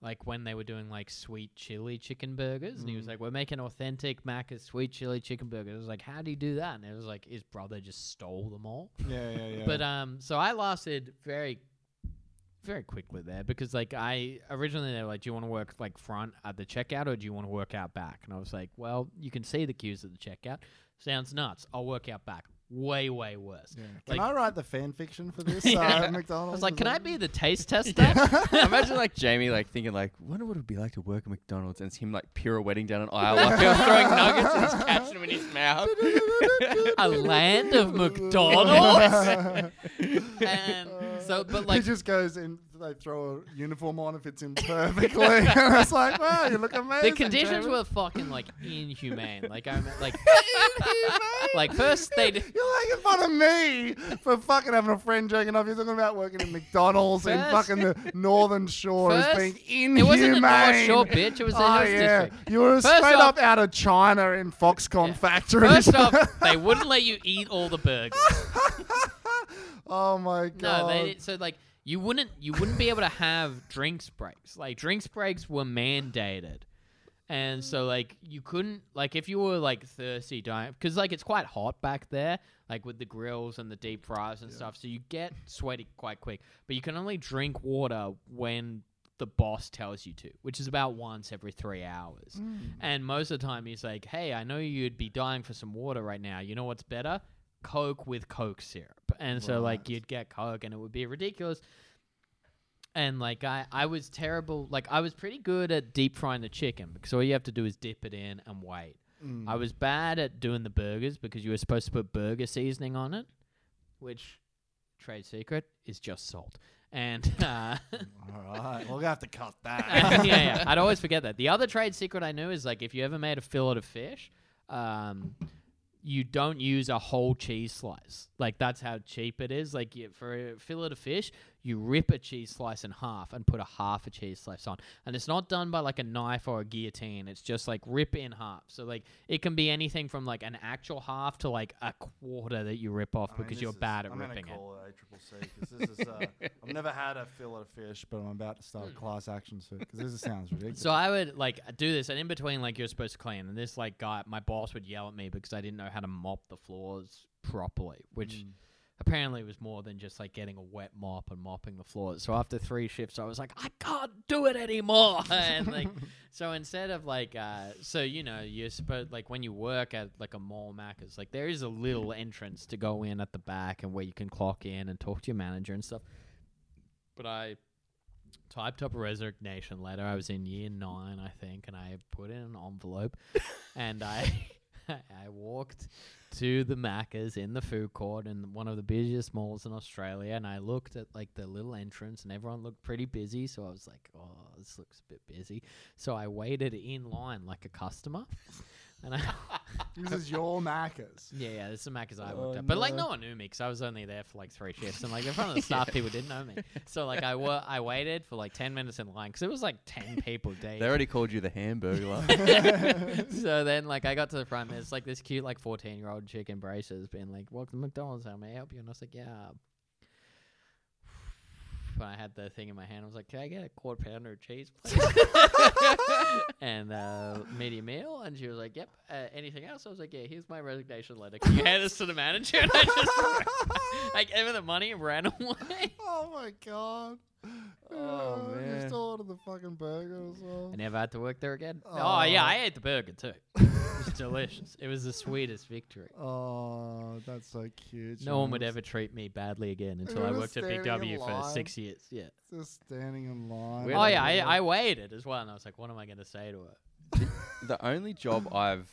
like when they were doing like sweet chili chicken burgers, and he was like, "We're making authentic Macca's sweet chili chicken burgers." I was like, "How do you do that?" And it was like his brother just stole them all. Yeah, yeah, yeah. But um, so I lasted very, very quickly there because like I originally they were like, "Do you want to work like front at the checkout or do you want to work out back?" And I was like, "Well, you can see the queues at the checkout. Sounds nuts. I'll work out back. Way, way worse." Yeah. Can I write the fan fiction for this? Yeah. uh, I McDonald's. was like, "Can I be the taste tester?" Imagine like Jamie like thinking like, wonder what it'd be like to work at McDonald's, and it's him like pirouetting down an aisle like he was throwing nuggets and he's catching them in his mouth. a land of McDonald's. and so, but like, he just goes in. They throw a uniform on, it fits in perfectly. and I was like, wow, you look amazing. the conditions Jamie." were fucking like inhumane. Like I remember, like, like first they. d- You're making fun of me for fucking having a friend joking off. You're talking about working at McDonald's in fucking the Northern Shore as being inhumane. It wasn't a North Shore bitch. It was the Oh yeah, District. you were First straight off- up out of China in Foxconn Yeah. factories. First off, they wouldn't let you eat all the burgers. oh my god. No, they so like you wouldn't you wouldn't be able to have drinks breaks. Like drinks breaks were mandated. And so like you couldn't like if you were like thirsty dying because like it's quite hot back there like with the grills and the deep fries and stuff so you get sweaty quite quick but you can only drink water when the boss tells you to which is about once every three hours mm. and most of the time he's like hey I know you'd be dying for some water right now you know what's better Coke with Coke syrup and so like you'd get Coke and it would be ridiculous and like I, I was terrible. Like I was pretty good at deep frying the chicken because all you have to do is dip it in and wait. Mm. I was bad at doing the burgers because you were supposed to put burger seasoning on it, which trade secret is just salt. And uh, All right, we're gonna have to cut that. yeah, yeah, I'd always forget that. The other trade secret I knew is like if you ever made a fillet of fish, um, you don't use a whole cheese slice. Like that's how cheap it is. Like you, for a fillet of fish, you rip a cheese slice in half and put a half a cheese slice on. And it's not done by like a knife or a guillotine. It's just like rip in half. So like it can be anything from like an actual half to like a quarter that you rip off I because this you're is- bad at I'm ripping gonna it. call it a triple C because this is. Uh, I've never had a fillet of fish, but I'm about to start a class action suit because this sounds ridiculous. So I would like do this, and in between, like you're supposed to clean, and this like guy, my boss would yell at me because I didn't know how to mop the floors properly, which Mm. Apparently it was more than just like getting a wet mop and mopping the floors. So after three shifts, I was like, I can't do it anymore, and like so instead of like, uh, so you know, you're supposed like when you work at like a mall Macca's, like there is a little entrance to go in at the back and where you can clock in and talk to your manager and stuff. But I typed up a resignation letter. I was in year nine, I think, and I put in an envelope, and I I walked to the Macca's in the food court in one of the busiest malls in Australia, and I looked at like the little entrance, and everyone looked pretty busy. So I was like, "Oh, this looks a bit busy." So I waited in line like a customer, and I. this is your Macca's. Yeah, yeah, this is the Macca's I Oh, worked at. But like no. no one knew me because I was only there for like three shifts, and like in front of the staff, people didn't know me. So like I wa- I waited for like ten minutes in line because it was like ten people deep. They already called you the hamburger. so then like I got to the front, there's like this cute like fourteen year old chick in braces being like, "Welcome to McDonald's, how may I help you?" And I was like, "Yeah." When I had the thing in my hand. I was like, "Can I get a quarter pounder of cheese, please?" and uh, medium meal. And she was like, "Yep." Uh, anything else? I was like, "Yeah." Here's my resignation letter. Can you hand this to the manager? And I just I gave her the money and ran away. Oh my god. Oh, You man. still ordered the fucking burger as well. I never had to work there again. Oh, yeah, I ate the burger too. It was delicious. It was the sweetest victory. Oh, that's so cute. No one would ever treat me badly again until I just worked at Big standing in W for line. six years. Yeah. Just standing in line. We're Oh yeah, I, I waited as well, and I was like, "What am I going to say to her?" the only job I've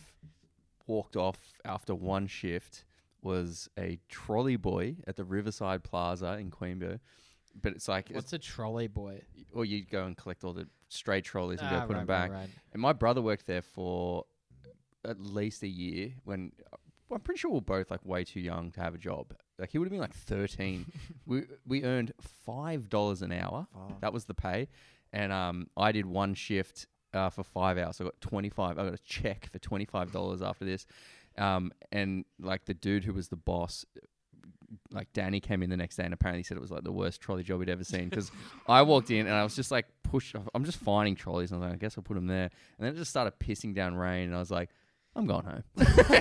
walked off after one shift was a trolley boy at the Riverside Plaza in Queanbeyan. But it's like, What's a trolley boy? or you'd go and collect all the stray trolleys and Ah, go put them right, back. right, right. And my brother worked there for at least a year when I'm pretty sure we are both like way too young to have a job. Like he would have been like 13. we we earned five dollars an hour. Fuck. That was the pay, and um I did one shift uh, for five hours. I got 25. I got a check for 25 dollars after this, um and like the dude who was the boss. Like Danny came in the next day and apparently said it was like the worst trolley job he'd ever seen because I walked in and I was just like push. I'm just finding trolleys and I was like I guess I'll put them there and then it just started pissing down rain and I was like I'm going home.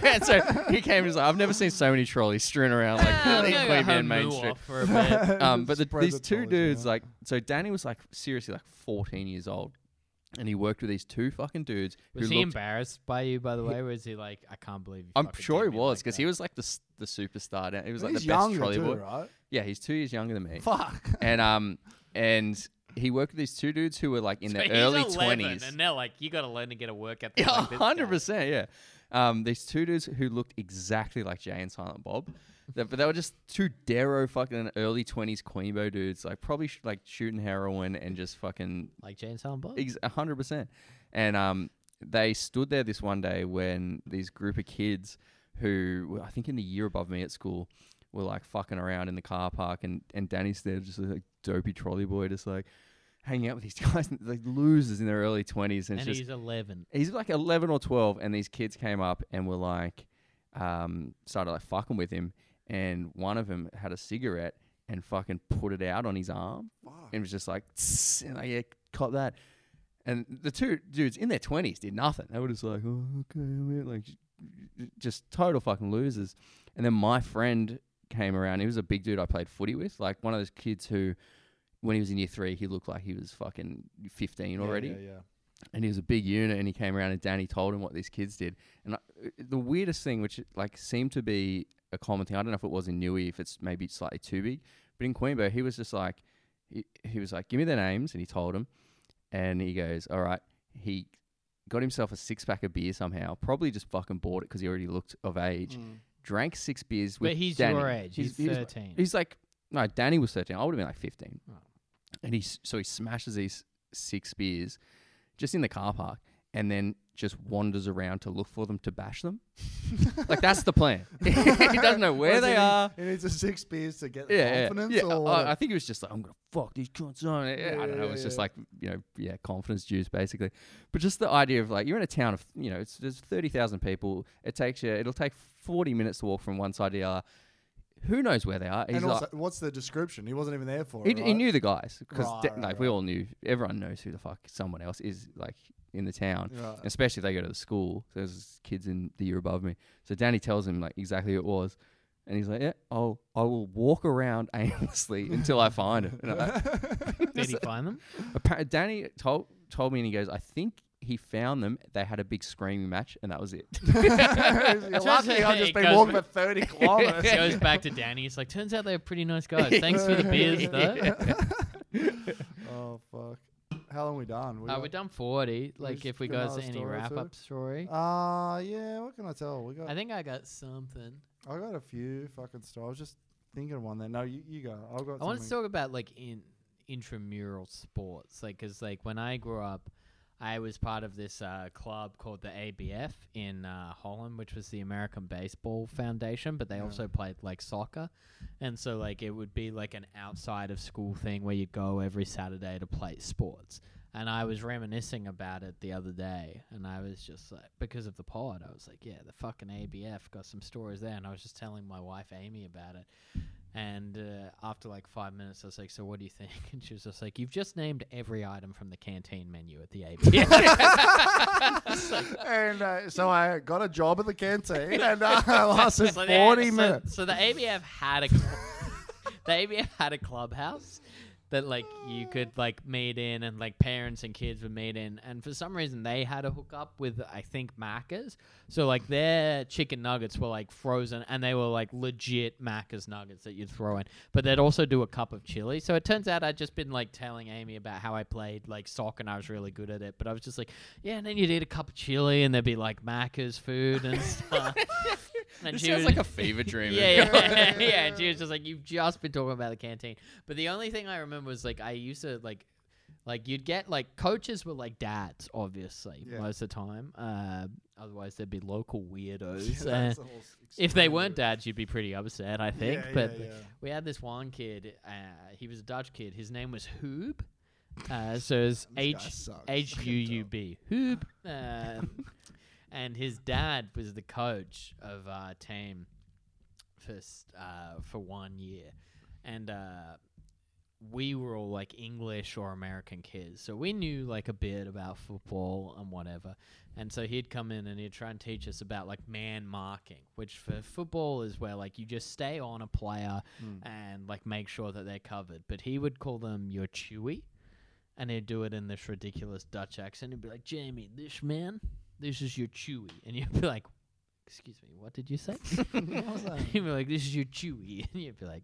and so he came and was like I've never seen so many trolleys strewn around like Ah, I'm in gonna go Queanbeyan Main moo Street. off for a bit. Um, but the, Spread these the two trolleys dudes, around. like, so Danny was like seriously like 14 years old, and he worked with these two fucking dudes Was who he looked. embarrassed by you, by the way? Was he like, "I can't believe"? You I'm fucking sure did he me was like because that." he was like the s- the superstar. He was like He's the best younger trolley too, boy. right? Yeah, he's two years younger than me. Fuck. and um, and he worked with these two dudes who were like in So their he's early 11, 20s. and they're like, "You got to learn to get a work ethic." Yeah, like hundred percent. Yeah. Um, these two dudes who looked exactly like Jay and Silent Bob, They- but they were just two Darrow fucking early twenties Queebo dudes, like probably sh- like shooting heroin and just fucking like Jay and Silent Bob. ex- a hundred percent. And um, they stood there this one day when these group of kids who were, I think in the year above me at school were like fucking around in the car park, and and Danny's there just like dopey trolley boy, just like hanging out with these guys, like losers in their early twenties, and, and it's just he's 11. he's like 11 or 12 and these kids came up and were like um started like fucking with him and one of them had a cigarette and fucking put it out on his arm and was just like "Tss," and like yeah caught that. And the two dudes in their 20s did nothing. They were just like oh okay man," like j- j- just total fucking losers. And then my friend came around. He was a big dude i played footy with. Like one of those kids who when he was in year three he looked like he was fucking 15 already. Yeah, yeah. and he was a big unit and he came around and Danny told him what these kids did. And I, the weirdest thing which like seemed to be a common thing I don't know if it was in Newey if it's maybe slightly too big but in Queenbo he was just like he, he was like give me their names and he told him. And he goes all right. He got himself a six pack of beer somehow probably just fucking bought it because he already looked of age. Mm. Drank six beers with But he's Danny. your age. He's, he's, 13. he's like no Danny was 13 I would have been like 15 Oh. and he s- so he smashes these six beers just in the car park and then just wanders around to look for them to bash them. like that's the plan. he doesn't know where they he are. He needs a six beers to get Yeah, confidence. yeah. yeah. Or I, I think he was just like, I'm gonna fuck these cunts on. I Yeah, I don't know. It yeah, was just yeah. like you know, yeah, confidence juice basically. But just the idea of like you're in a town of you know, it's there's thirty thousand people. It takes you. It'll take forty minutes to walk from one side to the other. Who knows where they are? He's and like, what's the description? He wasn't even there for he, it. he knew the guys because Right, right, like we all knew. Everyone knows who the fuck someone else is like in the town, Right. especially if they go to the school. So there's kids in the year above me. So Danny tells him like exactly who it was, and he's like, "Yeah, I'll I will walk around aimlessly until I find it." And I, Did he find them? appa- Danny told told me, and he goes, "I think." He found them. They had a big screaming match, and that was it. You're lucky I've just been goes walking back- for 30 kilometers. It goes back to Danny. He's like, turns out they're pretty nice guys. Thanks for the beers, though. oh, fuck. How long we done? We Uh, got- we're done 40. Like, just if we got got another any story or wrap up story. Uh, yeah, what can I tell? We got, I think I got something. I got a few fucking stories. I was just thinking of one there. No, you, you go. I've got I want to something. talk about like in intramural sports, like because like when I grew up, I was part of this uh, club called the ABF in uh, Holland, which was the American Baseball Foundation, but they Yeah. also played like soccer, and so like it would be like an outside of school thing where you go every Saturday to play sports. And I was reminiscing about it the other day, and I was just like, because of the pod, I was like, yeah, the fucking ABF got some stories there, and I was just telling my wife Amy about it And uh, after like five minutes, I was like, "So what do you think?" And she was just like, "You've just named every item from the canteen menu at the ABF." and uh, so I got a job at the canteen, and uh, I lasted So forty so- minutes. So the ABF had a cl- the ABF had a clubhouse that like you could like meet in and like parents and kids would meet in and for some reason they had a hook up with I think Macca's. So like their chicken nuggets were like frozen and they were like legit Macca's nuggets that you'd throw in. But they'd also do a cup of chili. So it turns out I'd just been like telling Amy about how I played like soccer and I was really good at it. But I was just like, yeah, and then you'd eat a cup of chili and there'd be like Macca's food and stuff. And This she sounds was- like a fever dream. yeah, yeah, yeah. And she was just like, "You've just been talking about the canteen." But the only thing I remember was like, I used to like, like you'd get like coaches were like dads, obviously, Yeah. most of the time. Uh, otherwise, there'd be local weirdos. That's Uh, if they weren't dads, you'd be pretty upset, I think. Yeah, but yeah, yeah. we had this one kid. Uh, he was a Dutch kid. His name was Hoob. Uh, so it's This guy H sucks. H U U B. Hoob. Um, and his dad was the coach of our team for uh, for one year, and uh, we were all like English or American kids, so we knew like a bit about football and whatever. And so he'd come in and he'd try and teach us about like man marking, which for football is where like you just stay on a player Hmm. and like make sure that they're covered. But he would call them your chewy, and he'd do it in this ridiculous Dutch accent. He'd be like, "Jamie, this man, this is your chewy," and you'd be like, "Excuse me, what did you say?" he'd be like, "This is your chewy," and you'd be like.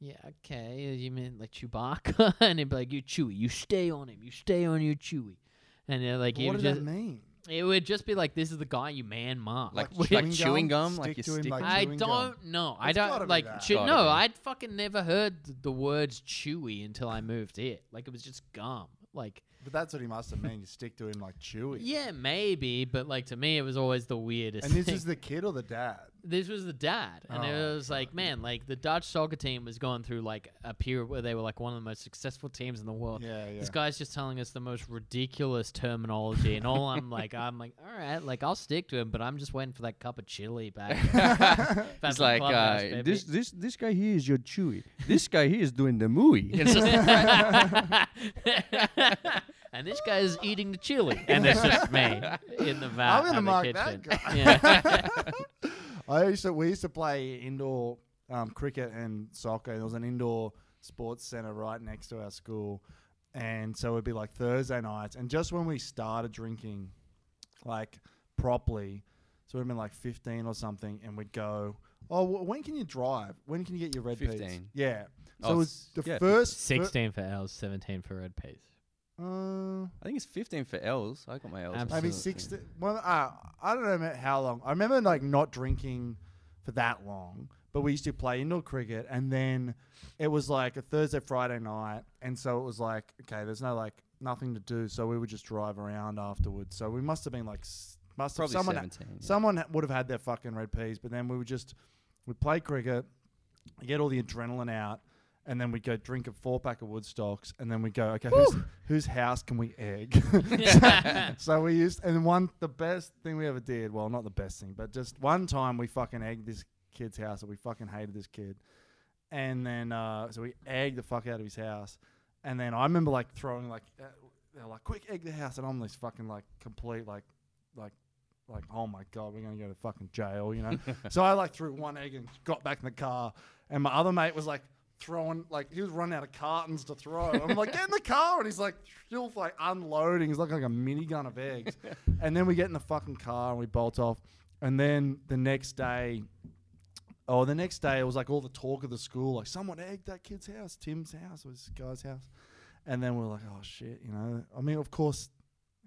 Yeah, okay. uh, You mean like Chewbacca? and he'd be like, "You Chewy, you stay on him. You stay on your Chewy." And uh, like, what does just, that mean? it would just be like, "This is the guy you man mark." Like, Like like chewing chewing gum? gum, like you Stick to him stick. like I don't gum. know. I It's don't be like. that. Chew- no, be. I'd fucking never heard th- the words chewy until I moved here. Like it was just gum. Like But that's what he must have meant. You stick to him like Chewy. yeah, maybe, but like to me, it was always the weirdest. And this thing. is the kid or the dad? this was the dad, and it Oh, was like, man, like the Dutch soccer team was going through like a period where they were like one of the most successful teams in the world. Yeah, yeah. This guy's just telling us the most ridiculous terminology, and all I'm like, I'm like, all right, like I'll stick to him, but I'm just waiting for that cup of chili back. back It's like uh, this this this guy here is your chewy. This guy here is doing the mooey. It's just and this guy is eating the chili, and it's just me in the vat. I'm gonna of the mark kitchen. that guy. Yeah. I used to we used to play indoor um, cricket and soccer. There was an indoor sports center right next to our school, and so it'd be like Thursday nights. And just when we started drinking, like properly, so we'd been like 15 or something, and we'd go. Oh, wh- when can you drive? When can you get your red Ps? 15. Yeah. So Oh, it was the yeah. first fir- 16 for L's, 17 for red Ps. Uh, I think it's 15 for L's. I got my L's. Absolutely. maybe six. Well, uh, I don't know how long. I remember like not drinking for that long, but we used to play indoor cricket, and then it was like a Thursday, Friday night, and so it was like okay, there's no like nothing to do, so we would just drive around afterwards. So we must have been like must have Probably someone 17. yeah. someone would have had their fucking red Ps, but then we would just we'd play cricket, get all the adrenaline out. And then we'd go drink a four pack of Woodstocks, and then we'd go, okay, whose, whose house can we egg? so we used, and one, the best thing we ever did, well, not the best thing, but just one time we fucking egged this kid's house, and we fucking hated this kid. And then, uh, so we egged the fuck out of his house. And then I remember like throwing, like, uh, they're like, quick, egg the house. And I'm this fucking, like, complete, like, like, like, oh my God, we're going to go to fucking jail, you know? so I like threw one egg and got back in the car. And my other mate was like, throwing like he was running out of cartons to throw. I'm like, get in the car, and he's like still like unloading. He's like like a minigun of eggs. and then we get in the fucking car and we bolt off. And then the next day, oh, the next day it was like all the talk of the school, like someone egged that kid's house, Tim's house, or this guy's house. And then we're like, oh shit, you know. I mean, of course.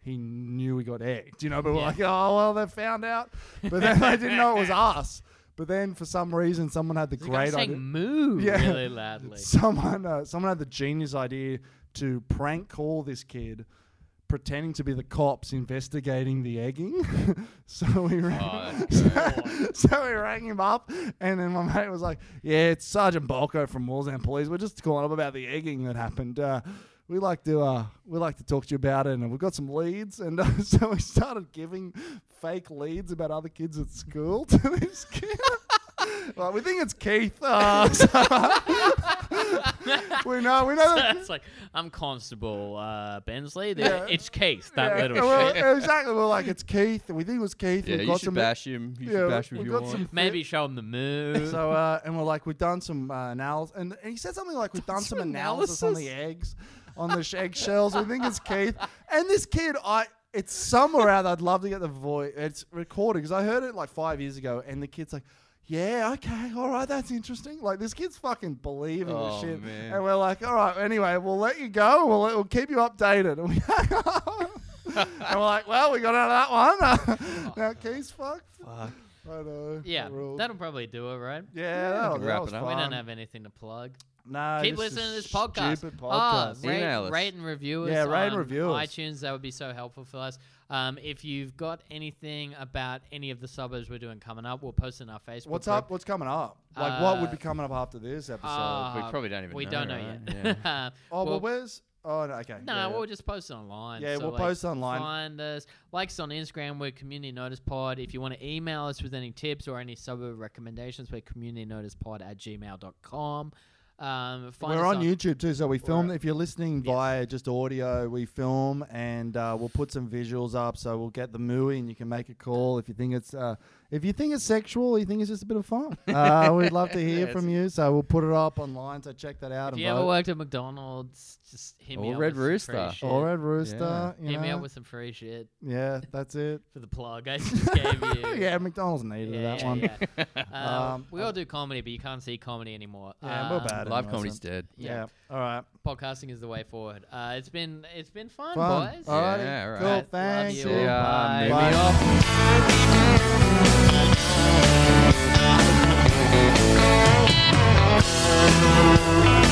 He knew we got egged, you know, but we're like, oh well, they found out, but then they didn't know it was us. But then for some reason, someone had the great idea. moo Yeah. really loudly. Someone, uh, someone had the genius idea to prank call this kid, pretending to be the cops investigating the egging. so we rang, Oh, so, we rang him up, and then my mate was like, "Yeah, it's Sergeant Balko from Walsam Police. We're just calling up about the egging that happened. Uh, we like to uh, we like to talk to you about it, and we've got some leads." And uh, so we started giving fake leads about other kids at school to this kid. well, we think it's Keith. Uh, so- we know. We know that. it's like I'm Constable uh, Bensley. Yeah. It's Keith. that Yeah, little well, shit. exactly. We're like, it's Keith. We think it was Keith. Yeah, We've you got should some. bash him. You yeah, should bash him if you want. Maybe show him the move. So uh, and we're like, we've done some uh, analysis, and, and he said something like, we've done some some analysis on the eggs, on the sh- eggshells. We think it's Keith, and this kid, I. It's somewhere out. there. I'd love to get the voice. It's recorded because I heard it like five years ago, and the kid's like, "Yeah, okay, all right, that's interesting." Like this kid's fucking believing Oh, the shit, man. and we're like, "All right, anyway, we'll let you go. We'll we'll keep you updated." And, we and we're like, "Well, we got out of that one." now Keith's fucked. Fuck. I know. yeah, that'll probably do it, right? Yeah, that'll, can that wrap it up. We don't have anything to plug. No, Keep this listening to this podcast. Stupid podcast. rate, Email us. rate and review us. Yeah, rate and on review us. iTunes. That would be so helpful for us. Um, if you've got anything about any of the suburbs we're doing coming up, we'll post it in our Facebook. What's group. up? What's coming up? Like, what would Uh, be coming up after this episode? Uh, We probably don't even. We know, don't know right? yet. Yeah. oh, well, well, where's? Oh, no, okay. No, yeah, yeah. we'll just post it online. Yeah, So, we'll like, post online. Find us. Like us on Instagram, we're Community Notice Pod. If you want to email us with any tips or any suburb recommendations, we're communitynoticepod at gmail.com. Um, find We're us on YouTube too, so we film. If you're listening via just audio, we film and uh, we'll put some visuals up. So we'll get the movie, and you can make a call if you think it's uh, if you think it's sexual, you think it's just a bit of fun. Uh, we'd love to hear from you. So we'll put it up online. So check that out If and you ever worked at McDonald's, just hit me Or up Red with some Rooster. free shit. Or Red Rooster. Yeah. You Hit me know? up with some free shit yeah, that's it. for the plug I just gave you. yeah, McDonald's needed Yeah, that yeah, one. yeah. Um, Um, we all do comedy, but you can't see comedy anymore. Yeah, we're Um, bad. Live anyway, comedy's so- dead. Yeah. Yeah. All right. Podcasting is the way forward. Uh, it's been it's been fun, Fun. boys. All right. Yeah, all cool. right. Love Thanks. you See ya. Bye. Movie Bye. off. Thank